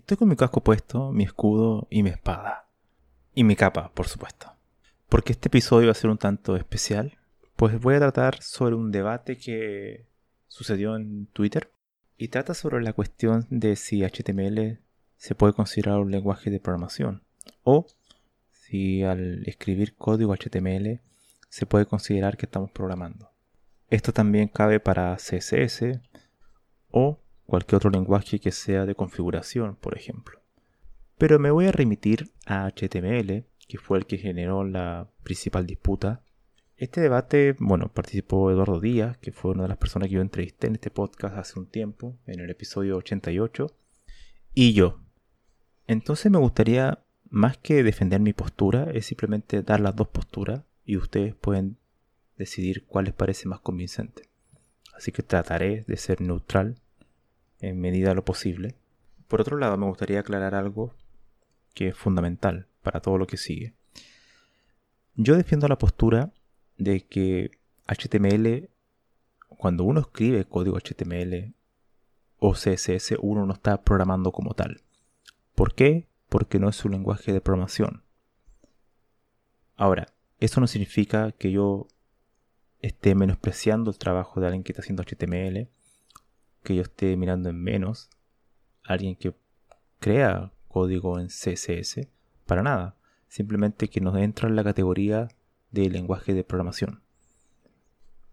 Estoy con mi casco puesto, mi escudo y mi espada. Y mi capa, por supuesto. Porque este episodio va a ser un tanto especial, pues voy a tratar sobre un debate que sucedió en Twitter y trata sobre la cuestión de si HTML se puede considerar un lenguaje de programación o si al escribir código HTML se puede considerar que estamos programando. Esto también cabe para CSS o cualquier otro lenguaje que sea de configuración, por ejemplo. Pero me voy a remitir a HTML, que fue el que generó la principal disputa. Este debate, bueno, participó Eduardo Díaz, que fue una de las personas que yo entrevisté en este podcast hace un tiempo, en el episodio 88, y yo. Entonces me gustaría más que defender mi postura, es simplemente dar las dos posturas y ustedes pueden decidir cuál les parece más convincente. Así que trataré de ser neutral en medida de lo posible. Por otro lado, me gustaría aclarar algo que es fundamental para todo lo que sigue. Yo defiendo la postura de que HTML, cuando uno escribe código HTML o CSS, uno no está programando como tal. ¿Por qué? porque no es un lenguaje de programación. Ahora, eso no significa que yo esté menospreciando el trabajo de alguien que está haciendo HTML, que yo esté mirando en menos alguien que crea código en CSS, para nada, simplemente que nos entra en la categoría de lenguaje de programación.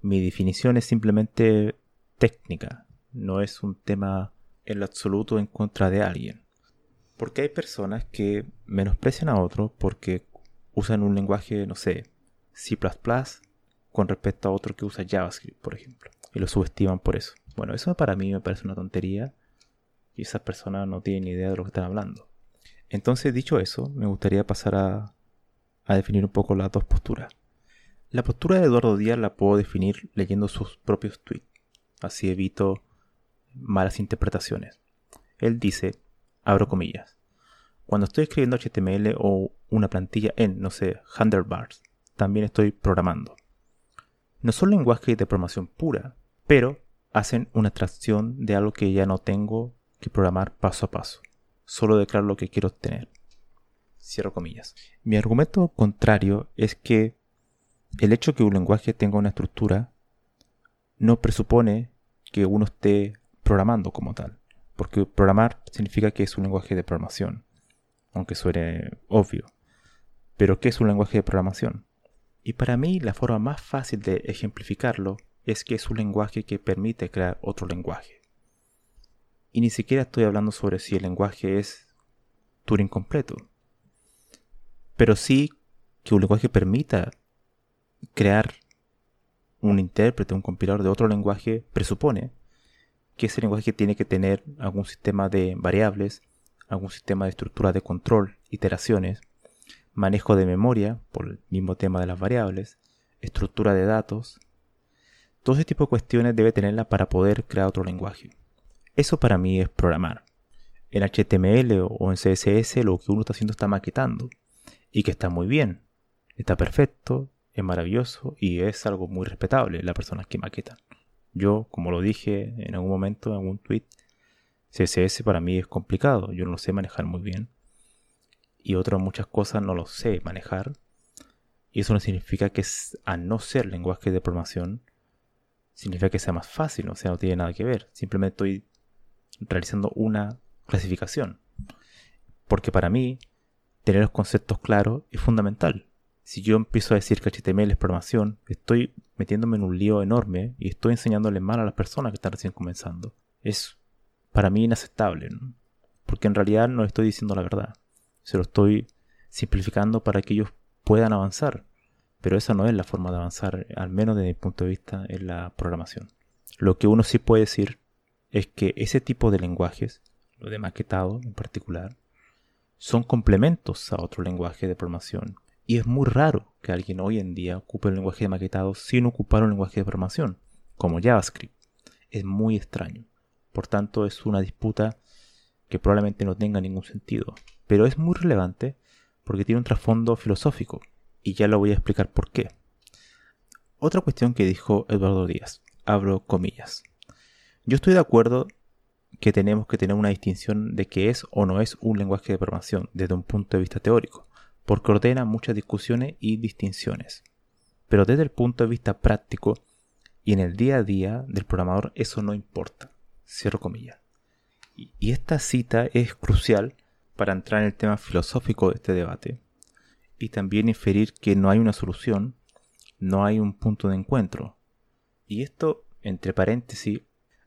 Mi definición es simplemente técnica, no es un tema en lo absoluto en contra de alguien. Porque hay personas que menosprecian a otros porque usan un lenguaje, no sé, C con respecto a otro que usa JavaScript, por ejemplo. Y lo subestiman por eso. Bueno, eso para mí me parece una tontería. Y esas personas no tienen ni idea de lo que están hablando. Entonces, dicho eso, me gustaría pasar a, a definir un poco las dos posturas. La postura de Eduardo Díaz la puedo definir leyendo sus propios tweets. Así evito malas interpretaciones. Él dice abro comillas. Cuando estoy escribiendo HTML o una plantilla en, no sé, Handlebars, también estoy programando. No son lenguajes de programación pura, pero hacen una abstracción de algo que ya no tengo que programar paso a paso. Solo declaro lo que quiero obtener. Cierro comillas. Mi argumento contrario es que el hecho que un lenguaje tenga una estructura no presupone que uno esté programando como tal porque programar significa que es un lenguaje de programación, aunque suene obvio. Pero ¿qué es un lenguaje de programación? Y para mí la forma más fácil de ejemplificarlo es que es un lenguaje que permite crear otro lenguaje. Y ni siquiera estoy hablando sobre si el lenguaje es Turing completo. Pero sí que un lenguaje permita crear un intérprete, un compilador de otro lenguaje, presupone que ese lenguaje tiene que tener algún sistema de variables, algún sistema de estructura de control, iteraciones, manejo de memoria, por el mismo tema de las variables, estructura de datos. Todo ese tipo de cuestiones debe tenerla para poder crear otro lenguaje. Eso para mí es programar. En HTML o en CSS lo que uno está haciendo está maquetando. Y que está muy bien. Está perfecto, es maravilloso y es algo muy respetable las personas que maquetan. Yo, como lo dije en algún momento, en algún tweet, CSS para mí es complicado, yo no lo sé manejar muy bien. Y otras muchas cosas no lo sé manejar. Y eso no significa que a no ser lenguaje de programación, significa que sea más fácil, o sea, no tiene nada que ver. Simplemente estoy realizando una clasificación. Porque para mí, tener los conceptos claros es fundamental. Si yo empiezo a decir que HTML es programación, estoy metiéndome en un lío enorme y estoy enseñándole mal a las personas que están recién comenzando. Es para mí inaceptable, porque en realidad no estoy diciendo la verdad. Se lo estoy simplificando para que ellos puedan avanzar. Pero esa no es la forma de avanzar, al menos desde mi punto de vista, en la programación. Lo que uno sí puede decir es que ese tipo de lenguajes, lo de maquetado en particular, son complementos a otro lenguaje de programación. Y es muy raro que alguien hoy en día ocupe el lenguaje de maquetado sin ocupar un lenguaje de programación, como JavaScript. Es muy extraño. Por tanto, es una disputa que probablemente no tenga ningún sentido. Pero es muy relevante porque tiene un trasfondo filosófico. Y ya lo voy a explicar por qué. Otra cuestión que dijo Eduardo Díaz, abro comillas. Yo estoy de acuerdo que tenemos que tener una distinción de qué es o no es un lenguaje de programación desde un punto de vista teórico, porque ordena muchas discusiones y distinciones. Pero desde el punto de vista práctico y en el día a día del programador eso no importa. Cierro comillas. Y esta cita es crucial para entrar en el tema filosófico de este debate y también inferir que no hay una solución, no hay un punto de encuentro. Y esto, entre paréntesis,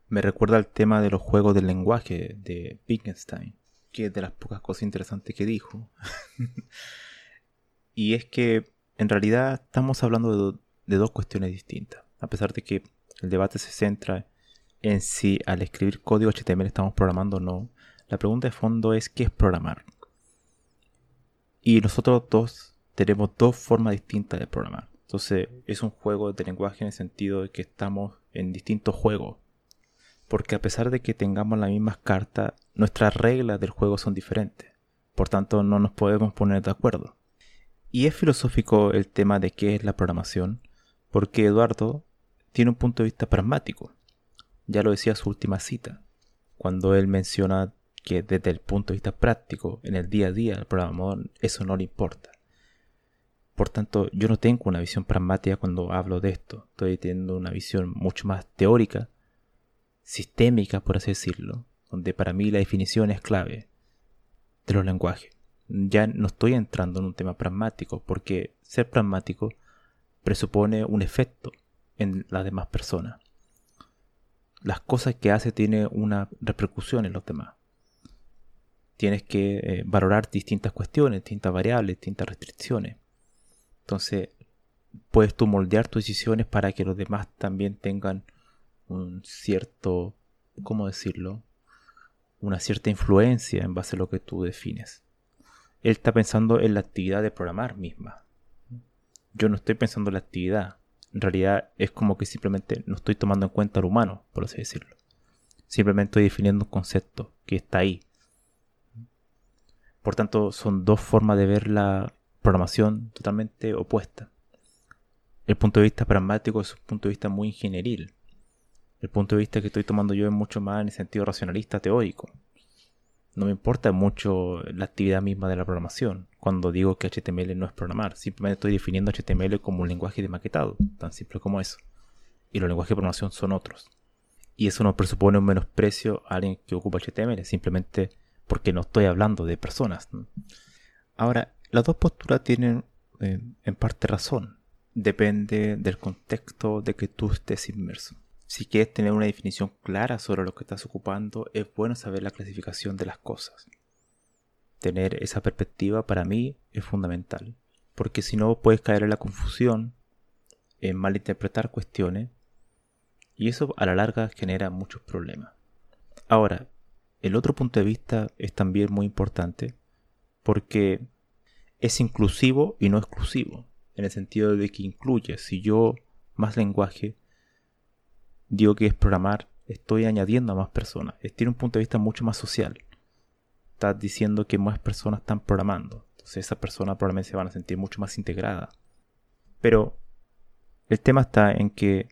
me recuerda al tema de los juegos del lenguaje de Wittgenstein, que es de las pocas cosas interesantes que dijo. y es que en realidad estamos hablando de, de, dos cuestiones distintas, a pesar de que el debate se centra en si al escribir código HTML estamos programando o no. La pregunta de fondo es ¿qué es programar? Y nosotros dos tenemos dos formas distintas de programar. Entonces es un juego de lenguaje en el sentido de que estamos en distintos juegos porque a pesar de que tengamos las mismas cartas, nuestras reglas del juego son diferentes. Por tanto, no nos podemos poner de acuerdo. Y es filosófico el tema de qué es la programación, porque Eduardo tiene un punto de vista pragmático. Ya lo decía su última cita, cuando él menciona que desde el punto de vista práctico, en el día a día, al programador eso no le importa. Por tanto, yo no tengo una visión pragmática cuando hablo de esto. Estoy teniendo una visión mucho más teórica sistémica, por así decirlo, donde para mí la definición es clave de los lenguajes. Ya no estoy entrando en un tema pragmático, porque ser pragmático presupone un efecto en las demás personas. Las cosas que hace tienen una repercusión en los demás. Tienes que eh, valorar distintas cuestiones, distintas variables, distintas restricciones. Entonces, puedes tú moldear tus decisiones para que los demás también tengan un cierto, ¿cómo decirlo? Una cierta influencia en base a lo que tú defines. Él está pensando en la actividad de programar misma. Yo no estoy pensando en la actividad. En realidad es como que simplemente no estoy tomando en cuenta al humano, por así decirlo. Simplemente estoy definiendo un concepto que está ahí. Por tanto, son dos formas de ver la programación totalmente opuestas. El punto de vista pragmático es un punto de vista muy ingenieril el punto de vista que estoy tomando yo es mucho más en el sentido racionalista teórico. No me importa mucho la actividad misma de la programación cuando digo que HTML no es programar. Simplemente estoy definiendo HTML como un lenguaje de maquetado, tan simple como eso. Y los lenguajes de programación son otros. Y eso no presupone un menosprecio a alguien que ocupa HTML, simplemente porque no estoy hablando de personas. Ahora, las dos posturas tienen eh, en parte razón. Depende del contexto de que tú estés inmerso. Si quieres tener una definición clara sobre lo que estás ocupando, es bueno saber la clasificación de las cosas. Tener esa perspectiva para mí es fundamental, porque si no puedes caer en la confusión, en malinterpretar cuestiones, y eso a la larga genera muchos problemas. Ahora, el otro punto de vista es también muy importante, porque es inclusivo y no exclusivo, en el sentido de que incluye, si yo más lenguaje, digo que es programar, estoy añadiendo a más personas. Tiene un punto de vista mucho más social. Estás diciendo que más personas están programando. Entonces esas personas probablemente se van a sentir mucho más integradas. Pero el tema está en que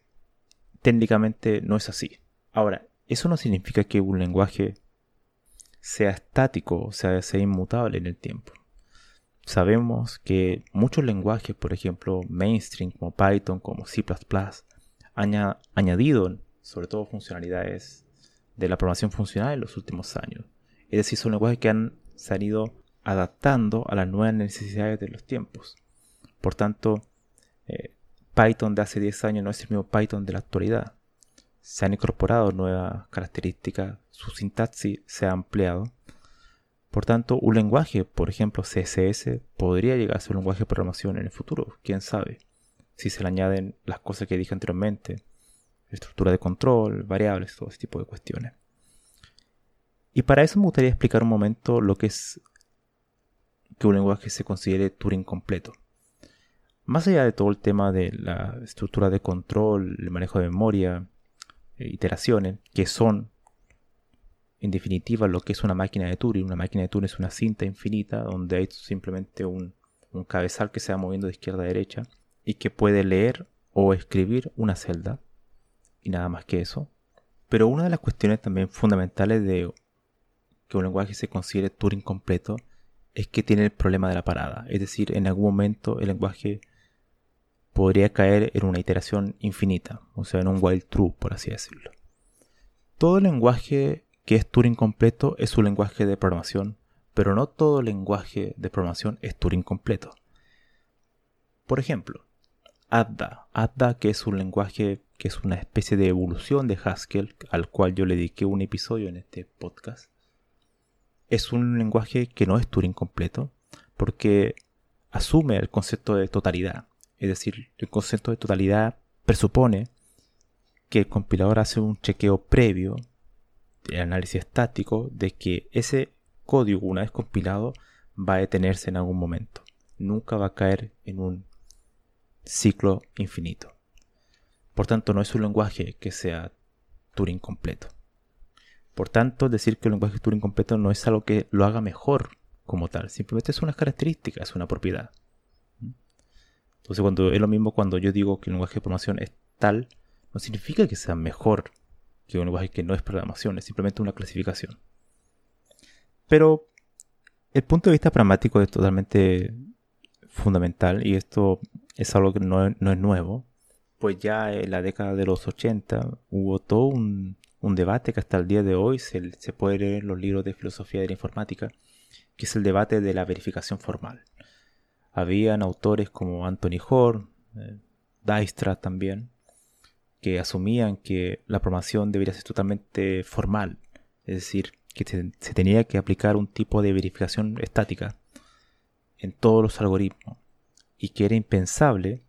técnicamente no es así. Ahora, eso no significa que un lenguaje sea estático, o sea, inmutable en el tiempo. Sabemos que muchos lenguajes, por ejemplo, mainstream como Python, como C++, añadido sobre todo funcionalidades de la programación funcional en los últimos años. Es decir, son lenguajes que han se han ido adaptando a las nuevas necesidades de los tiempos. Por tanto, eh, Python de hace 10 años no es el mismo Python de la actualidad. Se han incorporado nuevas características, su sintaxis se ha ampliado. Por tanto, un lenguaje, por ejemplo CSS, podría llegar a ser un lenguaje de programación en el futuro, quién sabe, si se le añaden las cosas que dije anteriormente, estructura de control, variables, todo ese tipo de cuestiones. Y para eso me gustaría explicar un momento lo que es que un lenguaje se considere Turing completo. Más allá de todo el tema de la estructura de control, el manejo de memoria, iteraciones, que son en definitiva lo que es una máquina de Turing. Una máquina de Turing es una cinta infinita donde hay simplemente un, un cabezal que se va moviendo de izquierda a derecha y que puede leer o escribir una celda y nada más que eso. Pero una de las cuestiones también fundamentales de que un lenguaje se considere Turing completo es que tiene el problema de la parada. Es decir, en algún momento el lenguaje podría caer en una iteración infinita, o sea, en un while true, por así decirlo. Todo lenguaje que es Turing completo es un lenguaje de programación, pero no todo lenguaje de programación es Turing completo. Por ejemplo, Adda. Adda, que es un lenguaje que es una especie de evolución de Haskell, al cual yo le dediqué un episodio en este podcast. Es un lenguaje que no es Turing completo, porque asume el concepto de totalidad. Es decir, el concepto de totalidad presupone que el compilador hace un chequeo previo de análisis estático de que ese código, una vez compilado, va a detenerse en algún momento. Nunca va a caer en un ciclo infinito. Por tanto, no es un lenguaje que sea Turing completo. Por tanto, decir que el lenguaje Turing completo no es algo que lo haga mejor como tal, simplemente es una característica, es una propiedad. Entonces, cuando es lo mismo cuando yo digo que el lenguaje de programación es tal, no significa que sea mejor que un lenguaje que no es programación, es simplemente una clasificación. Pero el punto de vista pragmático es totalmente fundamental y esto es algo que no, es nuevo, pues ya en la década de los 80 hubo todo un, debate que hasta el día de hoy se, se, puede leer en los libros de filosofía de la informática, que es el debate de la verificación formal. Habían autores como Anthony Horn, eh, Dijkstra también, que asumían que la programación debería ser totalmente formal, es decir, que se, tenía que aplicar un tipo de verificación estática en todos los algoritmos y que era impensable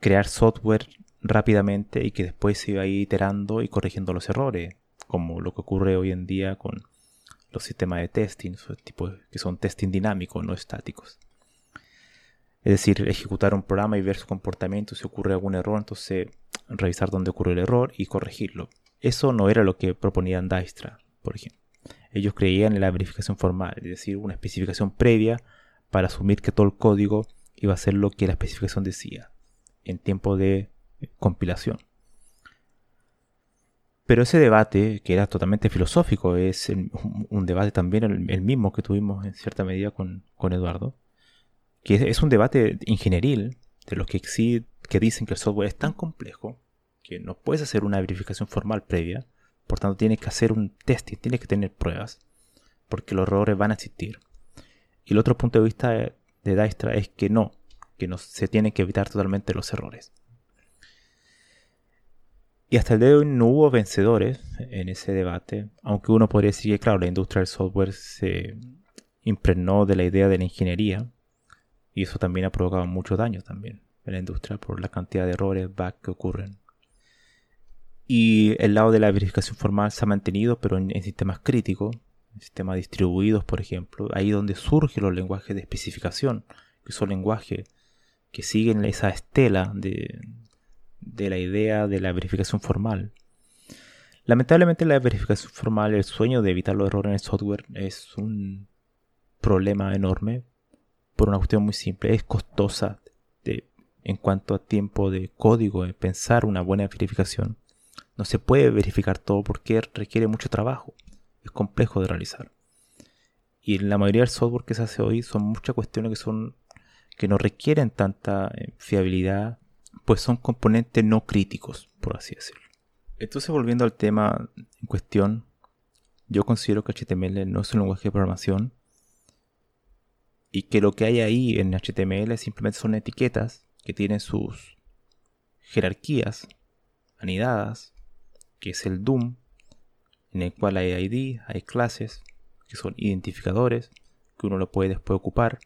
crear software rápidamente y que después se iba a ir iterando y corrigiendo los errores, como lo que ocurre hoy en día con los sistemas de testing, que son testing dinámicos, no estáticos. Es decir, ejecutar un programa y ver su comportamiento, si ocurre algún error, entonces revisar dónde ocurre el error y corregirlo. Eso no era lo que proponían Dijkstra, por ejemplo. Ellos creían en la verificación formal, es decir, una especificación previa para asumir que todo el código iba a ser lo que la especificación decía en tiempo de compilación. Pero ese debate, que era totalmente filosófico, es un debate también el, mismo que tuvimos en cierta medida con, Eduardo, que es, un debate ingenieril de los que, que dicen que el software es tan complejo que no puedes hacer una verificación formal previa, por tanto tienes que hacer un testing, tienes que tener pruebas, porque los errores van a existir. Y el otro punto de vista de, Dijkstra es que no, que no se tienen que evitar totalmente los errores. Y hasta el día de hoy no hubo vencedores en ese debate, aunque uno podría decir que, claro, la industria del software se impregnó de la idea de la ingeniería, y eso también ha provocado mucho daño también en la industria por la cantidad de errores, bugs que ocurren. Y el lado de la verificación formal se ha mantenido, pero en, sistemas críticos, sistemas distribuidos, por ejemplo, ahí donde surgen los lenguajes de especificación, que son lenguajes que siguen esa estela de, de la idea de la verificación formal. Lamentablemente la verificación formal, el sueño de evitar los errores en el software es un problema enorme por una cuestión muy simple. Es costosa en cuanto a tiempo de código, de pensar una buena verificación. No se puede verificar todo porque requiere mucho trabajo. Es complejo de realizar. Y la mayoría del software que se hace hoy son muchas cuestiones que son que no requieren tanta eh, fiabilidad pues son componentes no críticos, por así decirlo. Entonces, volviendo al tema en cuestión, Yo considero que HTML no es un lenguaje de programación y que lo que hay ahí en HTML simplemente son etiquetas que tienen sus jerarquías anidadas, que es el DOM, en el cual hay ID, hay clases, que son identificadores, que uno lo puede después ocupar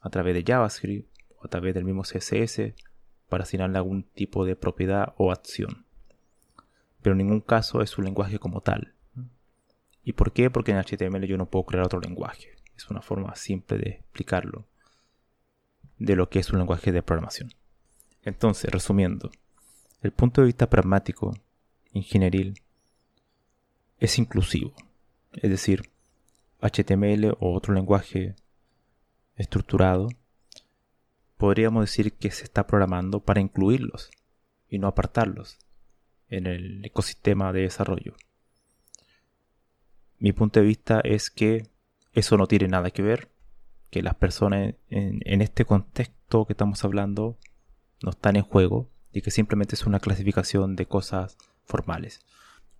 a través de JavaScript o a través del mismo CSS para asignarle algún tipo de propiedad o acción. Pero en ningún caso es un lenguaje como tal. ¿Y por qué? Porque en HTML yo no puedo crear otro lenguaje. Es una forma simple de explicarlo de lo que es un lenguaje de programación. Entonces, resumiendo, el punto de vista pragmático, ingenieril, es inclusivo. Es decir, HTML o otro lenguaje estructurado, podríamos decir que se está programando para incluirlos y no apartarlos en el ecosistema de desarrollo. Mi punto de vista es que eso no tiene nada que ver, que las personas en, este contexto que estamos hablando no están en juego y que simplemente es una clasificación de cosas formales,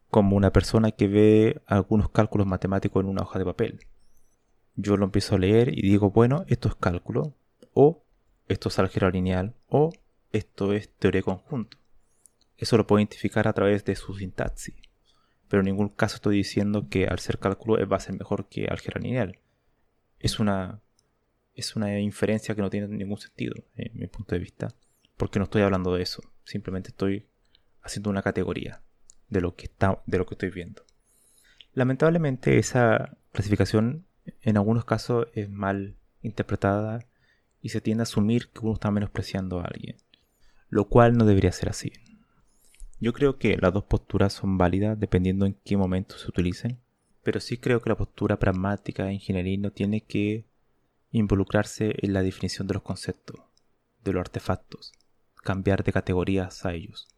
como una persona que ve algunos cálculos matemáticos en una hoja de papel. Yo lo empiezo a leer y digo, bueno, esto es cálculo, o esto es álgebra lineal, o esto es teoría conjunto. Eso lo puedo identificar a través de su sintaxis pero en ningún caso estoy diciendo que al ser cálculo va a ser mejor que álgebra lineal. Es una, es una inferencia que no tiene ningún sentido, en mi punto de vista, porque no estoy hablando de eso, simplemente estoy haciendo una categoría de lo que, está, de lo que estoy viendo. Lamentablemente esa clasificación en algunos casos es mal interpretada y se tiende a asumir que uno está menospreciando a alguien, lo cual no debería ser así. Yo creo que las dos posturas son válidas dependiendo en qué momento se utilicen, pero sí creo que la postura pragmática e ingeniería no tiene que involucrarse en la definición de los conceptos, de los artefactos, cambiar de categorías a ellos.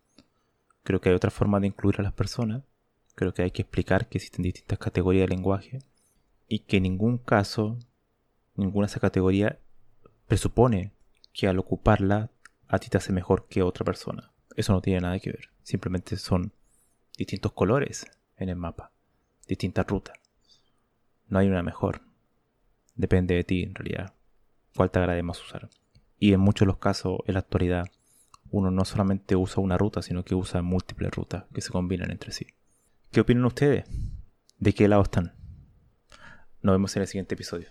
Creo que hay otra forma de incluir a las personas, creo que hay que explicar que existen distintas categorías de lenguaje y que en ningún caso, ninguna de esas categorías presupone que al ocuparla a ti te hace mejor que otra persona. Eso no tiene nada que ver. Simplemente son distintos colores en el mapa, distintas rutas. No hay una mejor. Depende de ti, en realidad, cuál te agrade más usar. Y en muchos de los casos, en la actualidad, uno no solamente usa una ruta, sino que usa múltiples rutas que se combinan entre sí. ¿Qué opinan ustedes? ¿De qué lado están? Nos vemos en el siguiente episodio.